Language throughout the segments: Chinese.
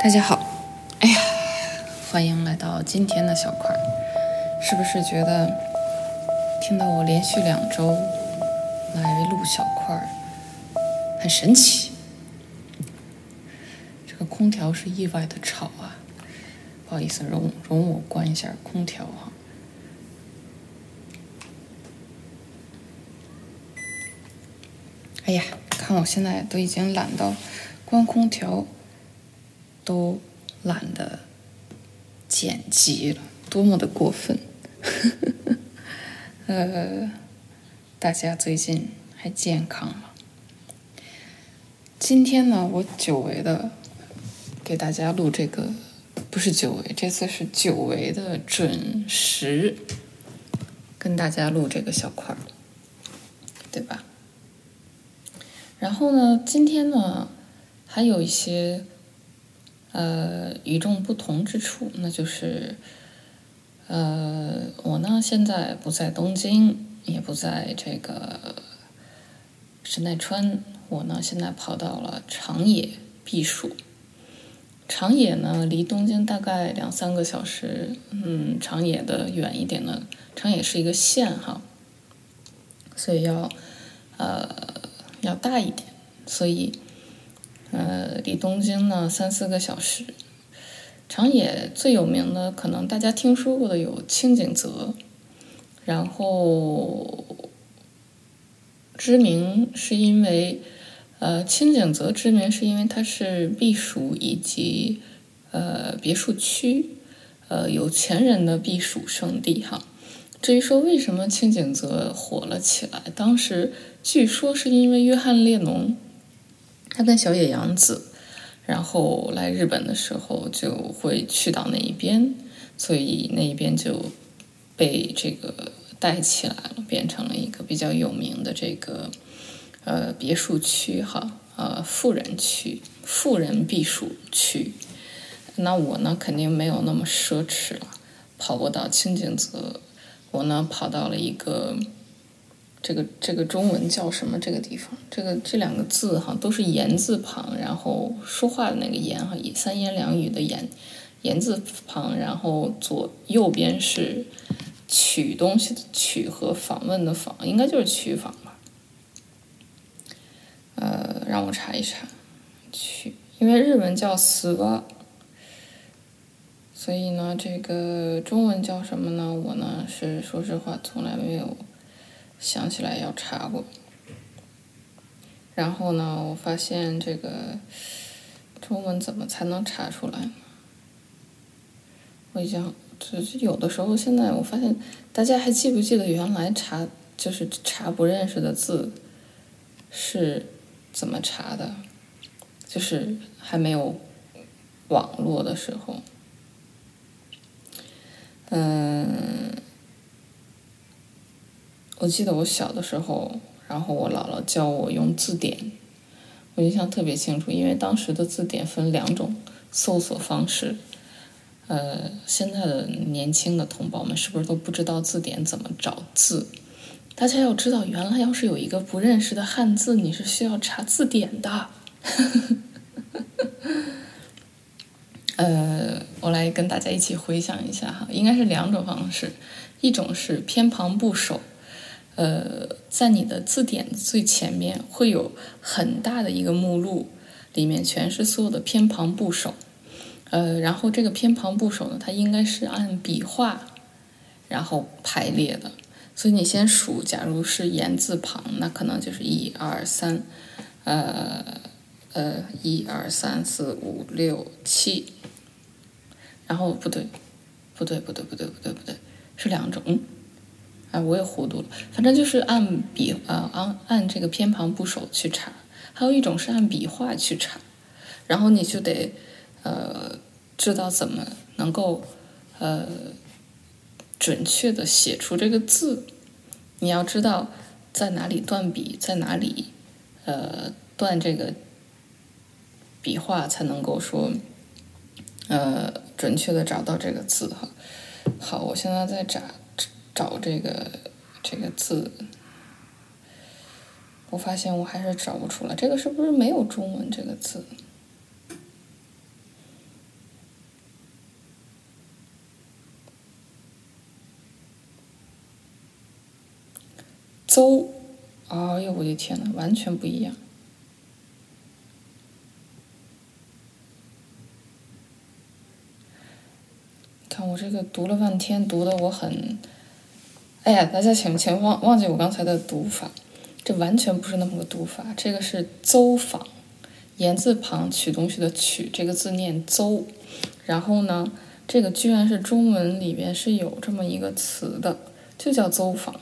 大家好，哎呀，欢迎来到今天的小块儿。是不是觉得听到我连续两周来录小块儿很神奇？这个空调是意外的吵啊！不好意思，容容我关一下空调哈。哎呀，看我现在都已经懒到关空调。都懒得剪辑了，多么的过分！呃，大家最近还健康吗？今天呢，我久违的给大家录这个，不是久违，这次是久违的准时跟大家录这个小块儿，对吧？然后呢，今天呢，还有一些。呃，与众不同之处，那就是，呃，我呢现在不在东京，也不在这个神奈川，我呢现在跑到了长野避暑。长野呢离东京大概两三个小时，嗯，长野的远一点呢，长野是一个县哈，所以要呃要大一点，所以。呃，离东京呢三四个小时。长野最有名的，可能大家听说过的有清景泽，然后知名是因为，呃，清景泽知名是因为它是避暑以及呃别墅区，呃有钱人的避暑胜地哈。至于说为什么清景泽火了起来，当时据说是因为约翰列侬。他跟小野洋子，然后来日本的时候就会去到那一边，所以那一边就被这个带起来了，变成了一个比较有名的这个呃别墅区哈，呃富人区、富人避暑区。那我呢，肯定没有那么奢侈了，跑不到清景泽，我呢跑到了一个。这个这个中文叫什么？这个地方，这个这两个字哈，都是言字旁，然后说话的那个言哈，三言两语的言，言字旁，然后左右边是取东西的取和访问的访，应该就是取访吧。呃，让我查一查，取，因为日文叫死吧，所以呢，这个中文叫什么呢？我呢是说实话，从来没有。想起来要查过，然后呢，我发现这个中文怎么才能查出来？我已经就是有的时候，现在我发现大家还记不记得原来查就是查不认识的字是怎么查的？就是还没有网络的时候，嗯。我记得我小的时候，然后我姥姥教我用字典，我印象特别清楚，因为当时的字典分两种搜索方式。呃，现在的年轻的同胞们是不是都不知道字典怎么找字？大家要知道，原来要是有一个不认识的汉字，你是需要查字典的。呃，我来跟大家一起回想一下哈，应该是两种方式，一种是偏旁部首。呃，在你的字典最前面会有很大的一个目录，里面全是所有的偏旁部首。呃，然后这个偏旁部首呢，它应该是按笔画然后排列的。所以你先数，假如是言字旁，那可能就是一二三，呃呃，一二三四五六七。然后不对，不对，不对，不对，不对，不对，是两种。哎，我也糊涂了。反正就是按笔啊，按按这个偏旁部首去查。还有一种是按笔画去查，然后你就得呃知道怎么能够呃准确的写出这个字。你要知道在哪里断笔，在哪里呃断这个笔画，才能够说呃准确的找到这个字哈。好，我现在在找。找这个这个字我发现我还是找不出来这个是不是没有中文这个字？邹哎呦我的天呐完全不一样。看我这个读了半天读的我很哎呀，大家请请忘忘记我刚才的读法，这完全不是那么个读法，这个是邹访，言字旁取东西的取，这个字念邹，然后呢，这个居然是中文里边是有这么一个词的，就叫邹访，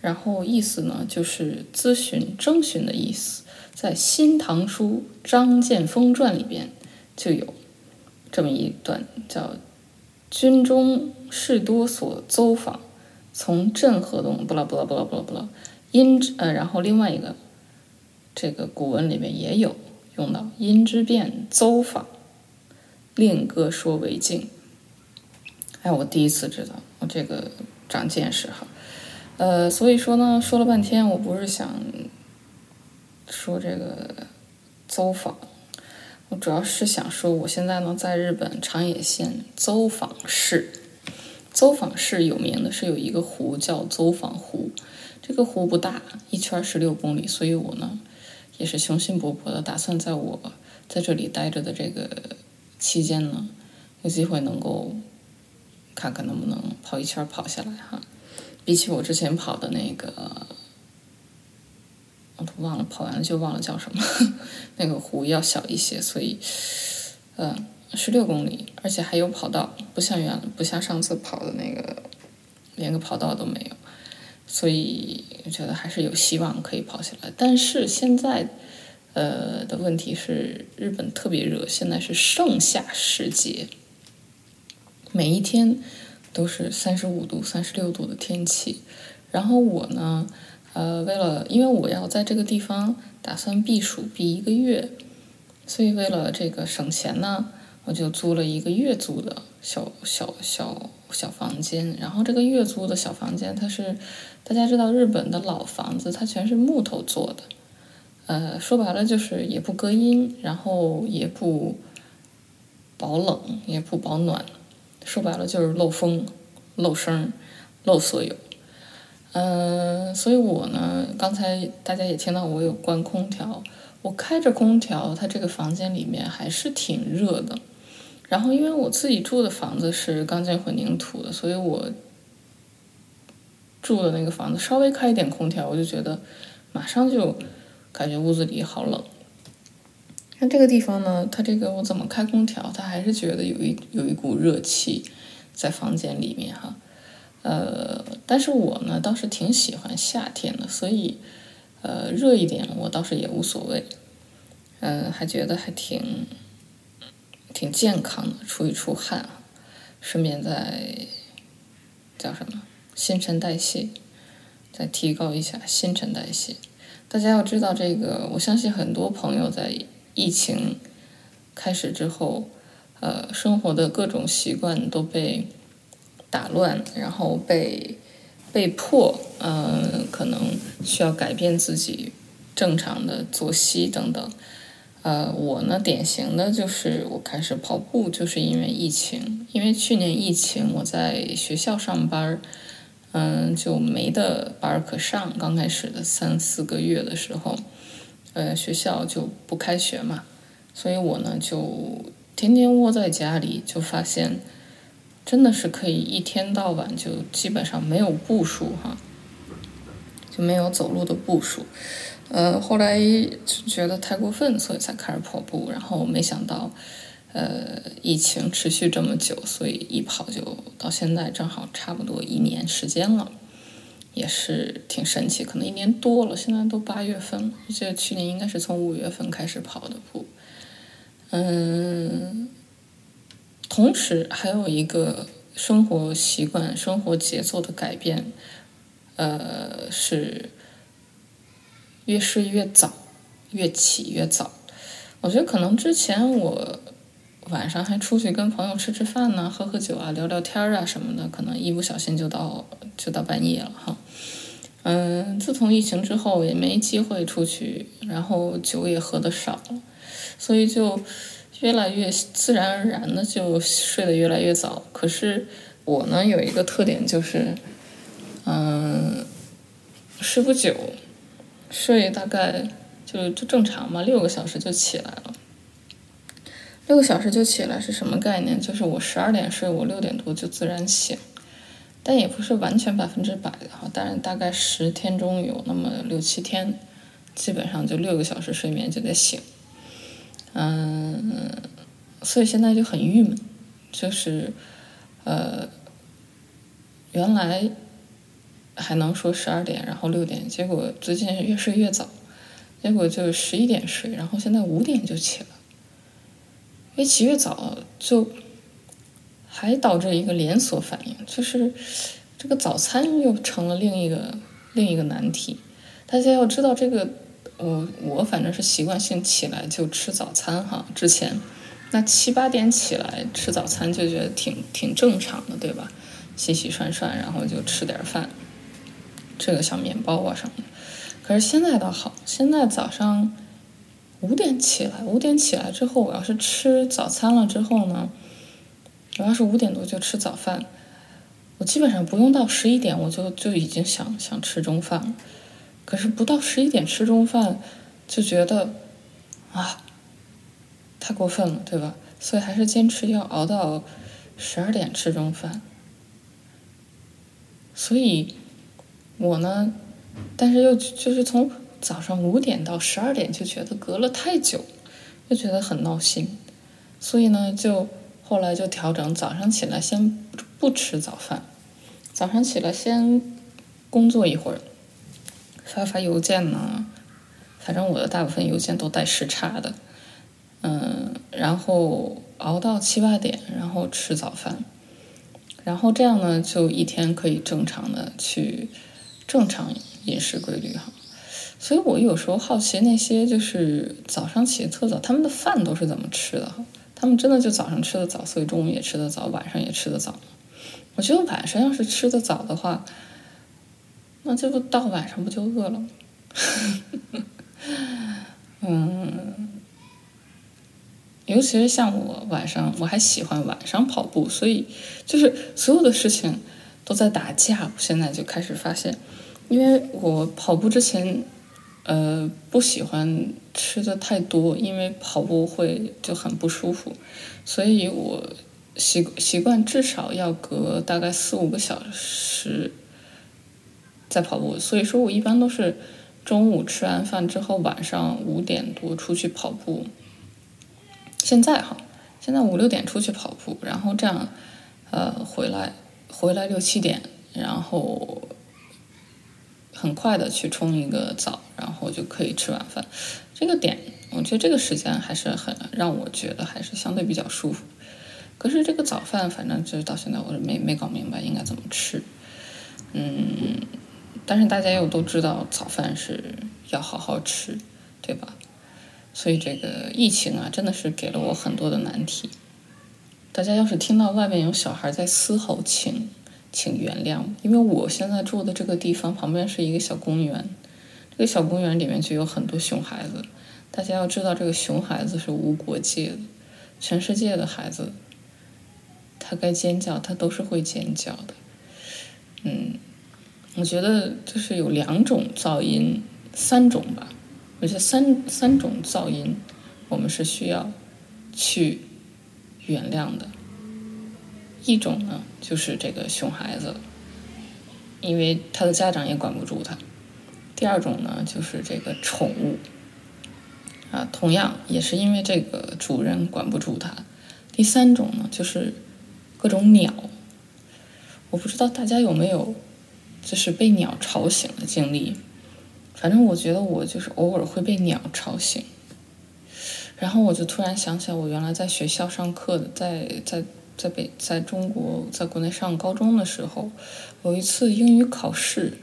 然后意思呢就是咨询、征询的意思，在《新唐书·张建峰传》里边就有这么一段叫。军中士多所邹访，从镇河东，不啦不啦不啦不啦不啦，因呃，然后另外一个，这个古文里面也有用到，因之变邹访，令各说为敬。哎，我第一次知道，我这个长见识哈。呃，所以说呢，说了半天，我不是想说这个邹访。我主要是想说，我现在呢在日本长野县邹访市。邹访市有名的是有一个湖叫邹访湖，这个湖不大，一圈十六公里，所以我呢也是雄心勃勃的，打算在我在这里待着的这个期间呢，有机会能够看看能不能跑一圈跑下来哈。比起我之前跑的那个。我都忘了跑完了就忘了叫什么，那个湖要小一些，所以，呃，十六公里，而且还有跑道，不像原不像上次跑的那个，连个跑道都没有，所以我觉得还是有希望可以跑下来。但是现在，呃的问题是日本特别热，现在是盛夏时节，每一天都是三十五度、三十六度的天气，然后我呢。呃，为了因为我要在这个地方打算避暑避一个月，所以为了这个省钱呢，我就租了一个月租的小小小小房间。然后这个月租的小房间，它是大家知道日本的老房子，它全是木头做的。呃，说白了就是也不隔音，然后也不保冷，也不保暖，说白了就是漏风、漏声、漏所有。嗯，所以我呢，刚才大家也听到我有关空调，我开着空调，它这个房间里面还是挺热的。然后因为我自己住的房子是钢筋混凝土的，所以我住的那个房子稍微开一点空调，我就觉得马上就感觉屋子里好冷。像这个地方呢，它这个我怎么开空调，它还是觉得有一有一股热气在房间里面哈。呃，但是我呢倒是挺喜欢夏天的，所以，呃，热一点我倒是也无所谓，嗯，还觉得还挺，挺健康的，出一出汗，顺便再叫什么新陈代谢，再提高一下新陈代谢。大家要知道这个，我相信很多朋友在疫情开始之后，呃，生活的各种习惯都被。打乱，然后被被迫，嗯，可能需要改变自己正常的作息等等。呃，我呢，典型的就是我开始跑步，就是因为疫情，因为去年疫情我在学校上班儿，嗯，就没得班可上。刚开始的三四个月的时候，呃，学校就不开学嘛，所以我呢就天天窝在家里，就发现。真的是可以一天到晚就基本上没有步数哈，就没有走路的步数。呃，后来觉得太过分，所以才开始跑步。然后没想到，呃，疫情持续这么久，所以一跑就到现在正好差不多一年时间了，也是挺神奇。可能一年多了，现在都八月份了，我记得去年应该是从五月份开始跑的步。嗯。同时还有一个生活习惯、生活节奏的改变，呃，是越睡越早，越起越早。我觉得可能之前我晚上还出去跟朋友吃吃饭呢、喝喝酒啊、聊聊天啊什么的，可能一不小心就到就到半夜了哈。嗯，自从疫情之后也没机会出去，然后酒也喝的少了，所以就。越来越自然而然的就睡得越来越早，可是我呢有一个特点就是，嗯，睡不久，睡大概就就正常嘛，六个小时就起来了。六个小时就起来是什么概念？就是我十二点睡，我六点多就自然醒，但也不是完全百分之百的哈，当然大概十天中有那么六七天，基本上就六个小时睡眠就得醒。嗯，所以现在就很郁闷，就是呃，原来还能说十二点，然后六点，结果最近越睡越早，结果就十一点睡，然后现在五点就起了。越起越早，就还导致一个连锁反应，就是这个早餐又成了另一个另一个难题。大家要知道这个。我我反正是习惯性起来就吃早餐哈，之前那七八点起来吃早餐就觉得挺挺正常的，对吧？洗洗涮涮，然后就吃点饭，这个小面包啊什么的。可是现在倒好，现在早上五点起来，五点起来之后，我要是吃早餐了之后呢，我要是五点多就吃早饭，我基本上不用到十一点，我就就已经想想吃中饭了。可是不到十一点吃中饭，就觉得啊，太过分了，对吧？所以还是坚持要熬到十二点吃中饭。所以，我呢，但是又就是从早上五点到十二点就觉得隔了太久，就觉得很闹心。所以呢，就后来就调整早上起来先不吃早饭，早上起来先工作一会儿。发发邮件呢，反正我的大部分邮件都带时差的，嗯，然后熬到七八点，然后吃早饭，然后这样呢，就一天可以正常的去正常饮食规律哈。所以我有时候好奇那些就是早上起的特早，他们的饭都是怎么吃的？他们真的就早上吃的早，所以中午也吃的早，晚上也吃的早。我觉得晚上要是吃的早的话。那这不到晚上不就饿了吗？嗯，尤其是像我晚上，我还喜欢晚上跑步，所以就是所有的事情都在打架。我现在就开始发现，因为我跑步之前，呃，不喜欢吃的太多，因为跑步会就很不舒服，所以我习习惯至少要隔大概四五个小时。在跑步，所以说我一般都是中午吃完饭之后，晚上五点多出去跑步。现在哈，现在五六点出去跑步，然后这样，呃，回来回来六七点，然后很快的去冲一个澡，然后就可以吃晚饭。这个点，我觉得这个时间还是很让我觉得还是相对比较舒服。可是这个早饭，反正就是到现在我没没搞明白应该怎么吃，嗯。但是大家又都知道早饭是要好好吃，对吧？所以这个疫情啊，真的是给了我很多的难题。大家要是听到外面有小孩在嘶吼，请请原谅，因为我现在住的这个地方旁边是一个小公园，这个小公园里面就有很多熊孩子。大家要知道，这个熊孩子是无国界的，全世界的孩子，他该尖叫，他都是会尖叫的，嗯。我觉得就是有两种噪音，三种吧。我觉得三三种噪音，我们是需要去原谅的。一种呢，就是这个熊孩子，因为他的家长也管不住他。第二种呢，就是这个宠物，啊，同样也是因为这个主人管不住他。第三种呢，就是各种鸟。我不知道大家有没有。就是被鸟吵醒的经历，反正我觉得我就是偶尔会被鸟吵醒，然后我就突然想起来，我原来在学校上课的，在在在北在中国在国内上高中的时候，有一次英语考试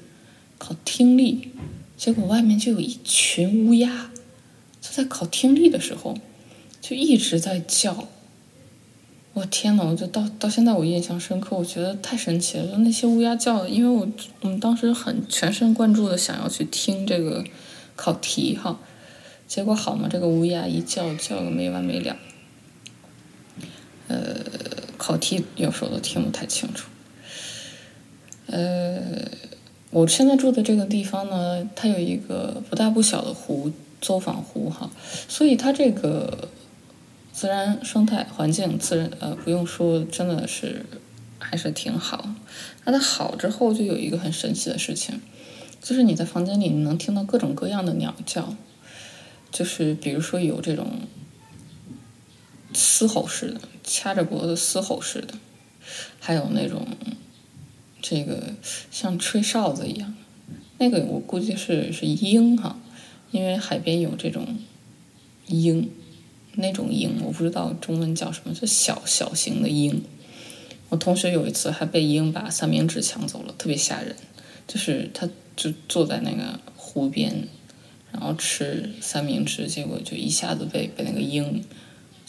考听力，结果外面就有一群乌鸦，就在考听力的时候就一直在叫。我天呐，我就到到现在我印象深刻，我觉得太神奇了。就那些乌鸦叫，因为我我们当时很全神贯注的想要去听这个考题哈，结果好嘛，这个乌鸦一叫叫个没完没了，呃，考题有时候都听不太清楚，呃，我现在住的这个地方呢，它有一个不大不小的湖，作坊湖哈，所以它这个自然生态环境自然呃不用说，真的是还是挺好。那它好之后就有一个很神奇的事情，就是你在房间里你能听到各种各样的鸟叫，就是比如说有这种嘶吼似的，掐着脖子嘶吼似的，还有那种。这个像吹哨子一样，那个我估计是是鹰哈，因为海边有这种鹰，那种鹰我不知道中文叫什么，就小小型的鹰。我同学有一次还被鹰把三明治抢走了，特别吓人。就是他就坐在那个湖边，然后吃三明治，结果就一下子被被那个鹰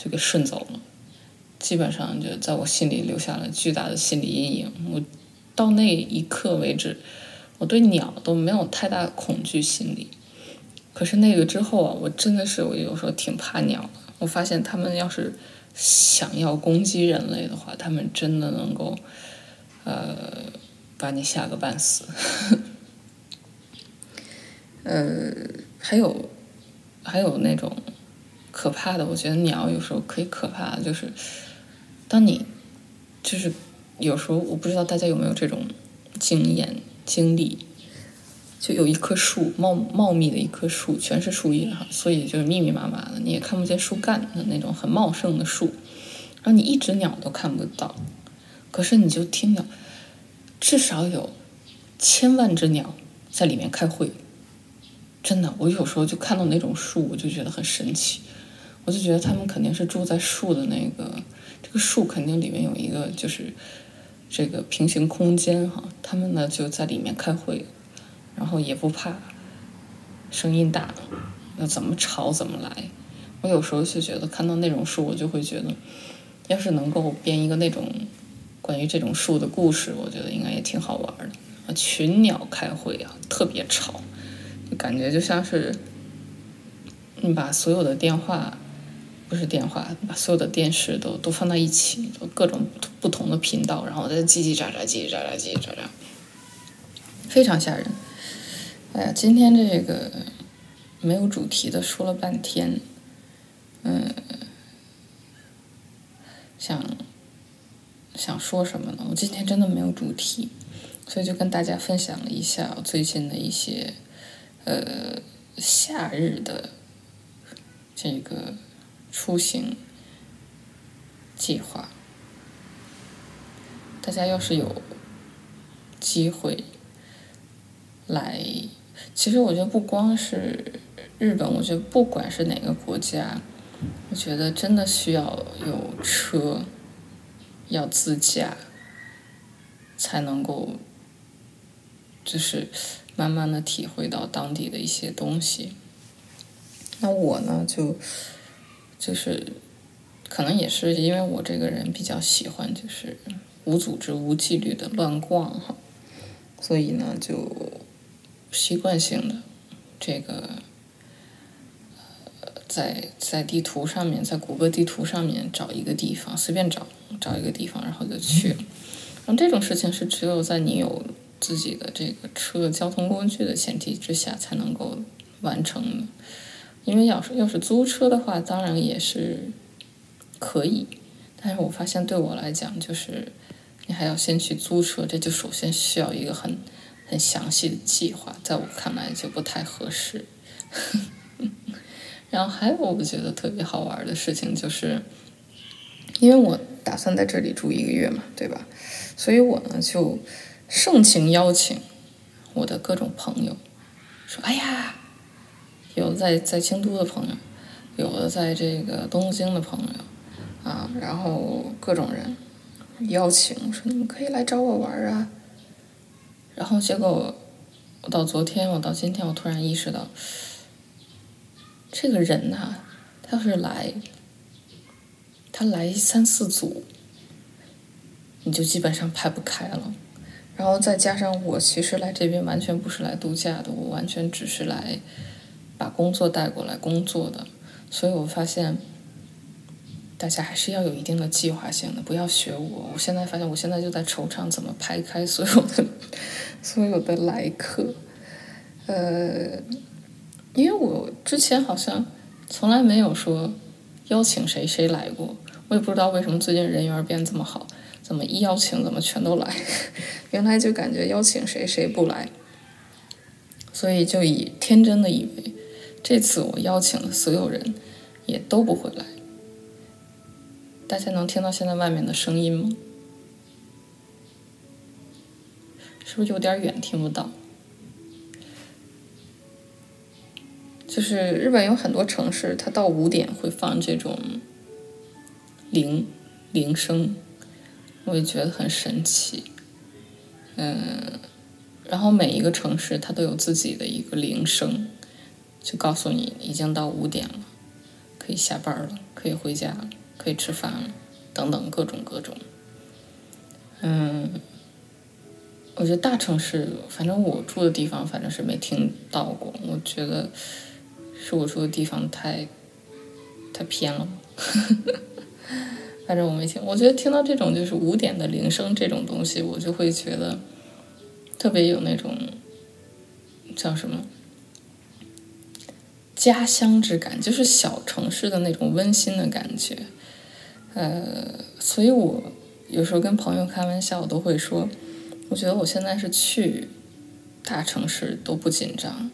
就给顺走了，基本上就在我心里留下了巨大的心理阴影。我。到那一刻为止，我对鸟都没有太大恐惧心理。可是那个之后啊，我真的是我有时候挺怕鸟的。我发现它们要是想要攻击人类的话，它们真的能够呃把你吓个半死。呃，还有还有那种可怕的，我觉得鸟有时候可以可怕，就是当你就是。有时候我不知道大家有没有这种经验经历，就有一棵树茂茂密的一棵树，全是树叶哈，所以就是密密麻麻的，你也看不见树干的那种很茂盛的树，然后你一只鸟都看不到，可是你就听到至少有千万只鸟在里面开会，真的，我有时候就看到那种树，我就觉得很神奇，我就觉得他们肯定是住在树的那个，这个树肯定里面有一个就是。这个平行空间哈，他们呢就在里面开会，然后也不怕声音大，要怎么吵怎么来。我有时候就觉得看到那种树，我就会觉得，要是能够编一个那种关于这种树的故事，我觉得应该也挺好玩的。啊，群鸟开会啊，特别吵，就感觉就像是你把所有的电话。不是电话，把所有的电视都都放到一起，就各种不同的频道，然后在叽叽喳喳、叽叽喳喳、叽叽喳喳，非常吓人。哎呀，今天这个没有主题的说了半天，嗯，想想说什么呢？我今天真的没有主题，所以就跟大家分享了一下我最近的一些呃夏日的这个。出行计划，大家要是有机会来，其实我觉得不光是日本，我觉得不管是哪个国家，我觉得真的需要有车，要自驾，才能够就是慢慢的体会到当地的一些东西。那我呢，就。就是，可能也是因为我这个人比较喜欢就是无组织、无纪律的乱逛哈，所以呢就习惯性的这个呃在在地图上面，在谷歌地图上面找一个地方，随便找找一个地方，然后就去了。然后这种事情是只有在你有自己的这个车交通工具的前提之下才能够完成的。因为要是要是租车的话，当然也是可以，但是我发现对我来讲，就是你还要先去租车，这就首先需要一个很很详细的计划，在我看来就不太合适。然后还有我觉得特别好玩的事情就是，因为我打算在这里住一个月嘛，对吧？所以我呢就盛情邀请我的各种朋友，说：“哎呀。”有在在京都的朋友，有的在这个东京的朋友，啊，然后各种人邀请说你们可以来找我玩啊。然后结果我到昨天，我到今天，我突然意识到，这个人呐，他要是来，他来三四组，你就基本上排不开了。然后再加上我其实来这边完全不是来度假的，我完全只是来。把工作带过来工作的，所以我发现，大家还是要有一定的计划性的，不要学我。我现在发现，我现在就在惆怅怎么排开所有的所有的来客。呃，因为我之前好像从来没有说邀请谁谁来过，我也不知道为什么最近人缘变这么好，怎么一邀请怎么全都来？原来就感觉邀请谁谁不来，所以就以天真的以为这次我邀请的所有人也都不会来。大家能听到现在外面的声音吗？是不是有点远，听不到？就是日本有很多城市，它到五点会放这种铃铃声，我也觉得很神奇。嗯，然后每一个城市它都有自己的一个铃声，就告诉你已经到五点了，可以下班了，可以回家了，可以吃饭了，等等各种各种。嗯，我觉得大城市，反正我住的地方，反正是没听到过。我觉得。是我住的地方太太偏了，反正我没听。我觉得听到这种就是五点的铃声这种东西，我就会觉得特别有那种叫什么家乡之感，就是小城市的那种温馨的感觉。呃，所以我有时候跟朋友开玩笑，我都会说，我觉得我现在是去大城市都不紧张。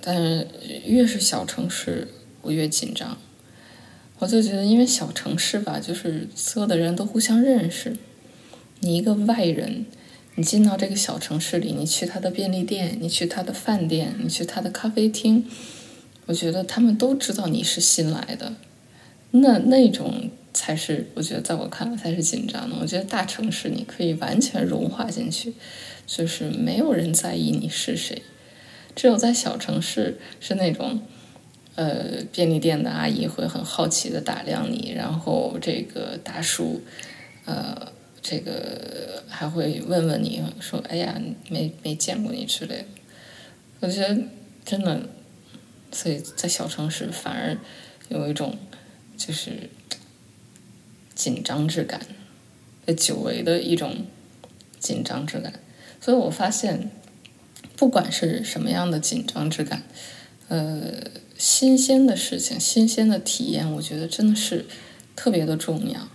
但是越是小城市，我越紧张。我就觉得，因为小城市吧，就是所有的人都互相认识。你一个外人，你进到这个小城市里，你去他的便利店，你去他的饭店，你去他的咖啡厅，我觉得他们都知道你是新来的。那那种才是，我觉得在我看来才是紧张的。我觉得大城市你可以完全融化进去，就是没有人在意你是谁。只有在小城市，是那种，呃，便利店的阿姨会很好奇的打量你，然后这个大叔，呃，这个还会问问你说：“哎呀，没没见过你之类的。”我觉得真的，所以在小城市反而有一种就是紧张之感，久违的一种紧张之感。所以我发现。不管是什么样的紧张之感，呃，新鲜的事情、新鲜的体验，我觉得真的是特别的重要。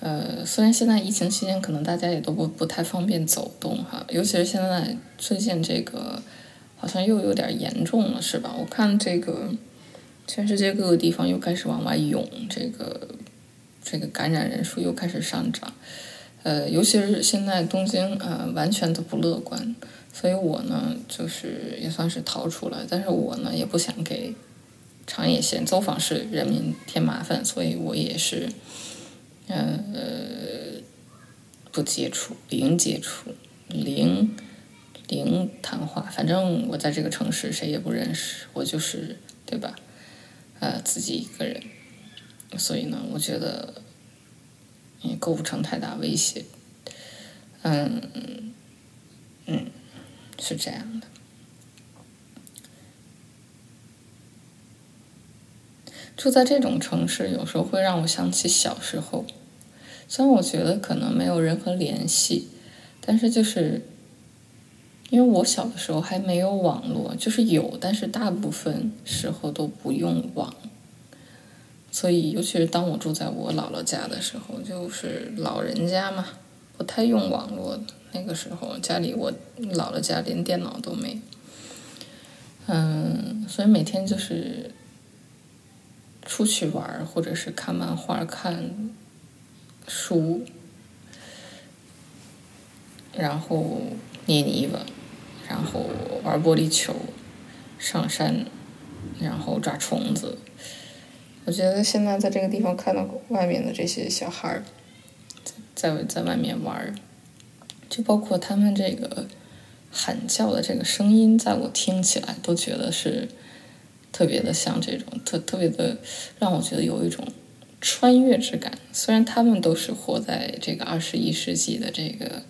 呃，虽然现在疫情期间可能大家也都不不太方便走动哈，尤其是现在最近这个好像又有点严重了，是吧？我看这个全世界各个地方又开始往外涌，这个这个感染人数又开始上涨。呃，尤其是现在东京啊，完全都不乐观。所以我呢，就是也算是逃出来，但是我呢也不想给长野县走访市人民添麻烦，所以我也是，呃，不接触，零接触，零零谈话，反正我在这个城市谁也不认识，我就是对吧？呃，自己一个人，所以呢，我觉得也构不成太大威胁，嗯嗯。是这样的，住在这种城市，有时候会让我想起小时候。虽然我觉得可能没有任何联系，但是就是因为我小的时候还没有网络，就是有，但是大部分时候都不用网。所以，尤其是当我住在我姥姥家的时候，就是老人家嘛，不太用网络。那个时候家里我姥姥家连电脑都没，嗯，所以每天就是出去玩或者是看漫画、看书，然后捏泥巴，然后玩玻璃球，上山，然后抓虫子。我觉得现在在这个地方看到外面的这些小孩儿，在在外面玩。就包括他们这个喊叫的这个声音，在我听起来都觉得是特别的像这种特特别的，让我觉得有一种穿越之感。虽然他们都是活在这个二十一世纪的这个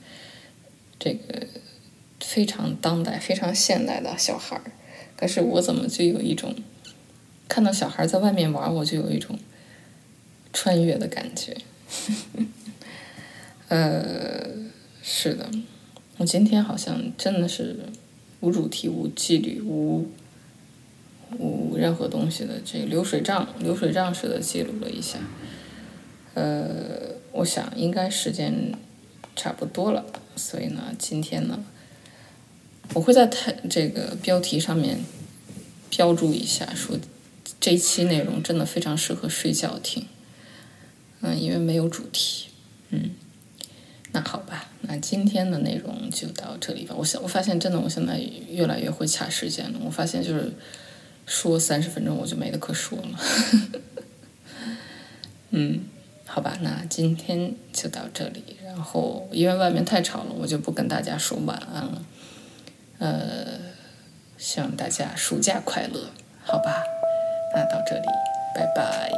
这个非常当代、非常现代的小孩儿，可是我怎么就有一种看到小孩在外面玩，我就有一种穿越的感觉。呃，是的，我今天好像真的是无主题、无纪律、无无任何东西的这个流水账，流水账似的记录了一下。呃，我想应该时间差不多了，所以呢，今天呢，我会在台这个标题上面标注一下，说这一期内容真的非常适合睡觉听。嗯，因为没有主题。嗯。那好吧，那今天的内容就到这里吧。我想，我发现真的，我现在越来越会卡时间了。我发现就是说三十分钟我就没得可说了。嗯，好吧，那今天就到这里。然后因为外面太吵了，我就不跟大家说晚安了。呃，希望大家暑假快乐，好吧？那到这里，拜拜。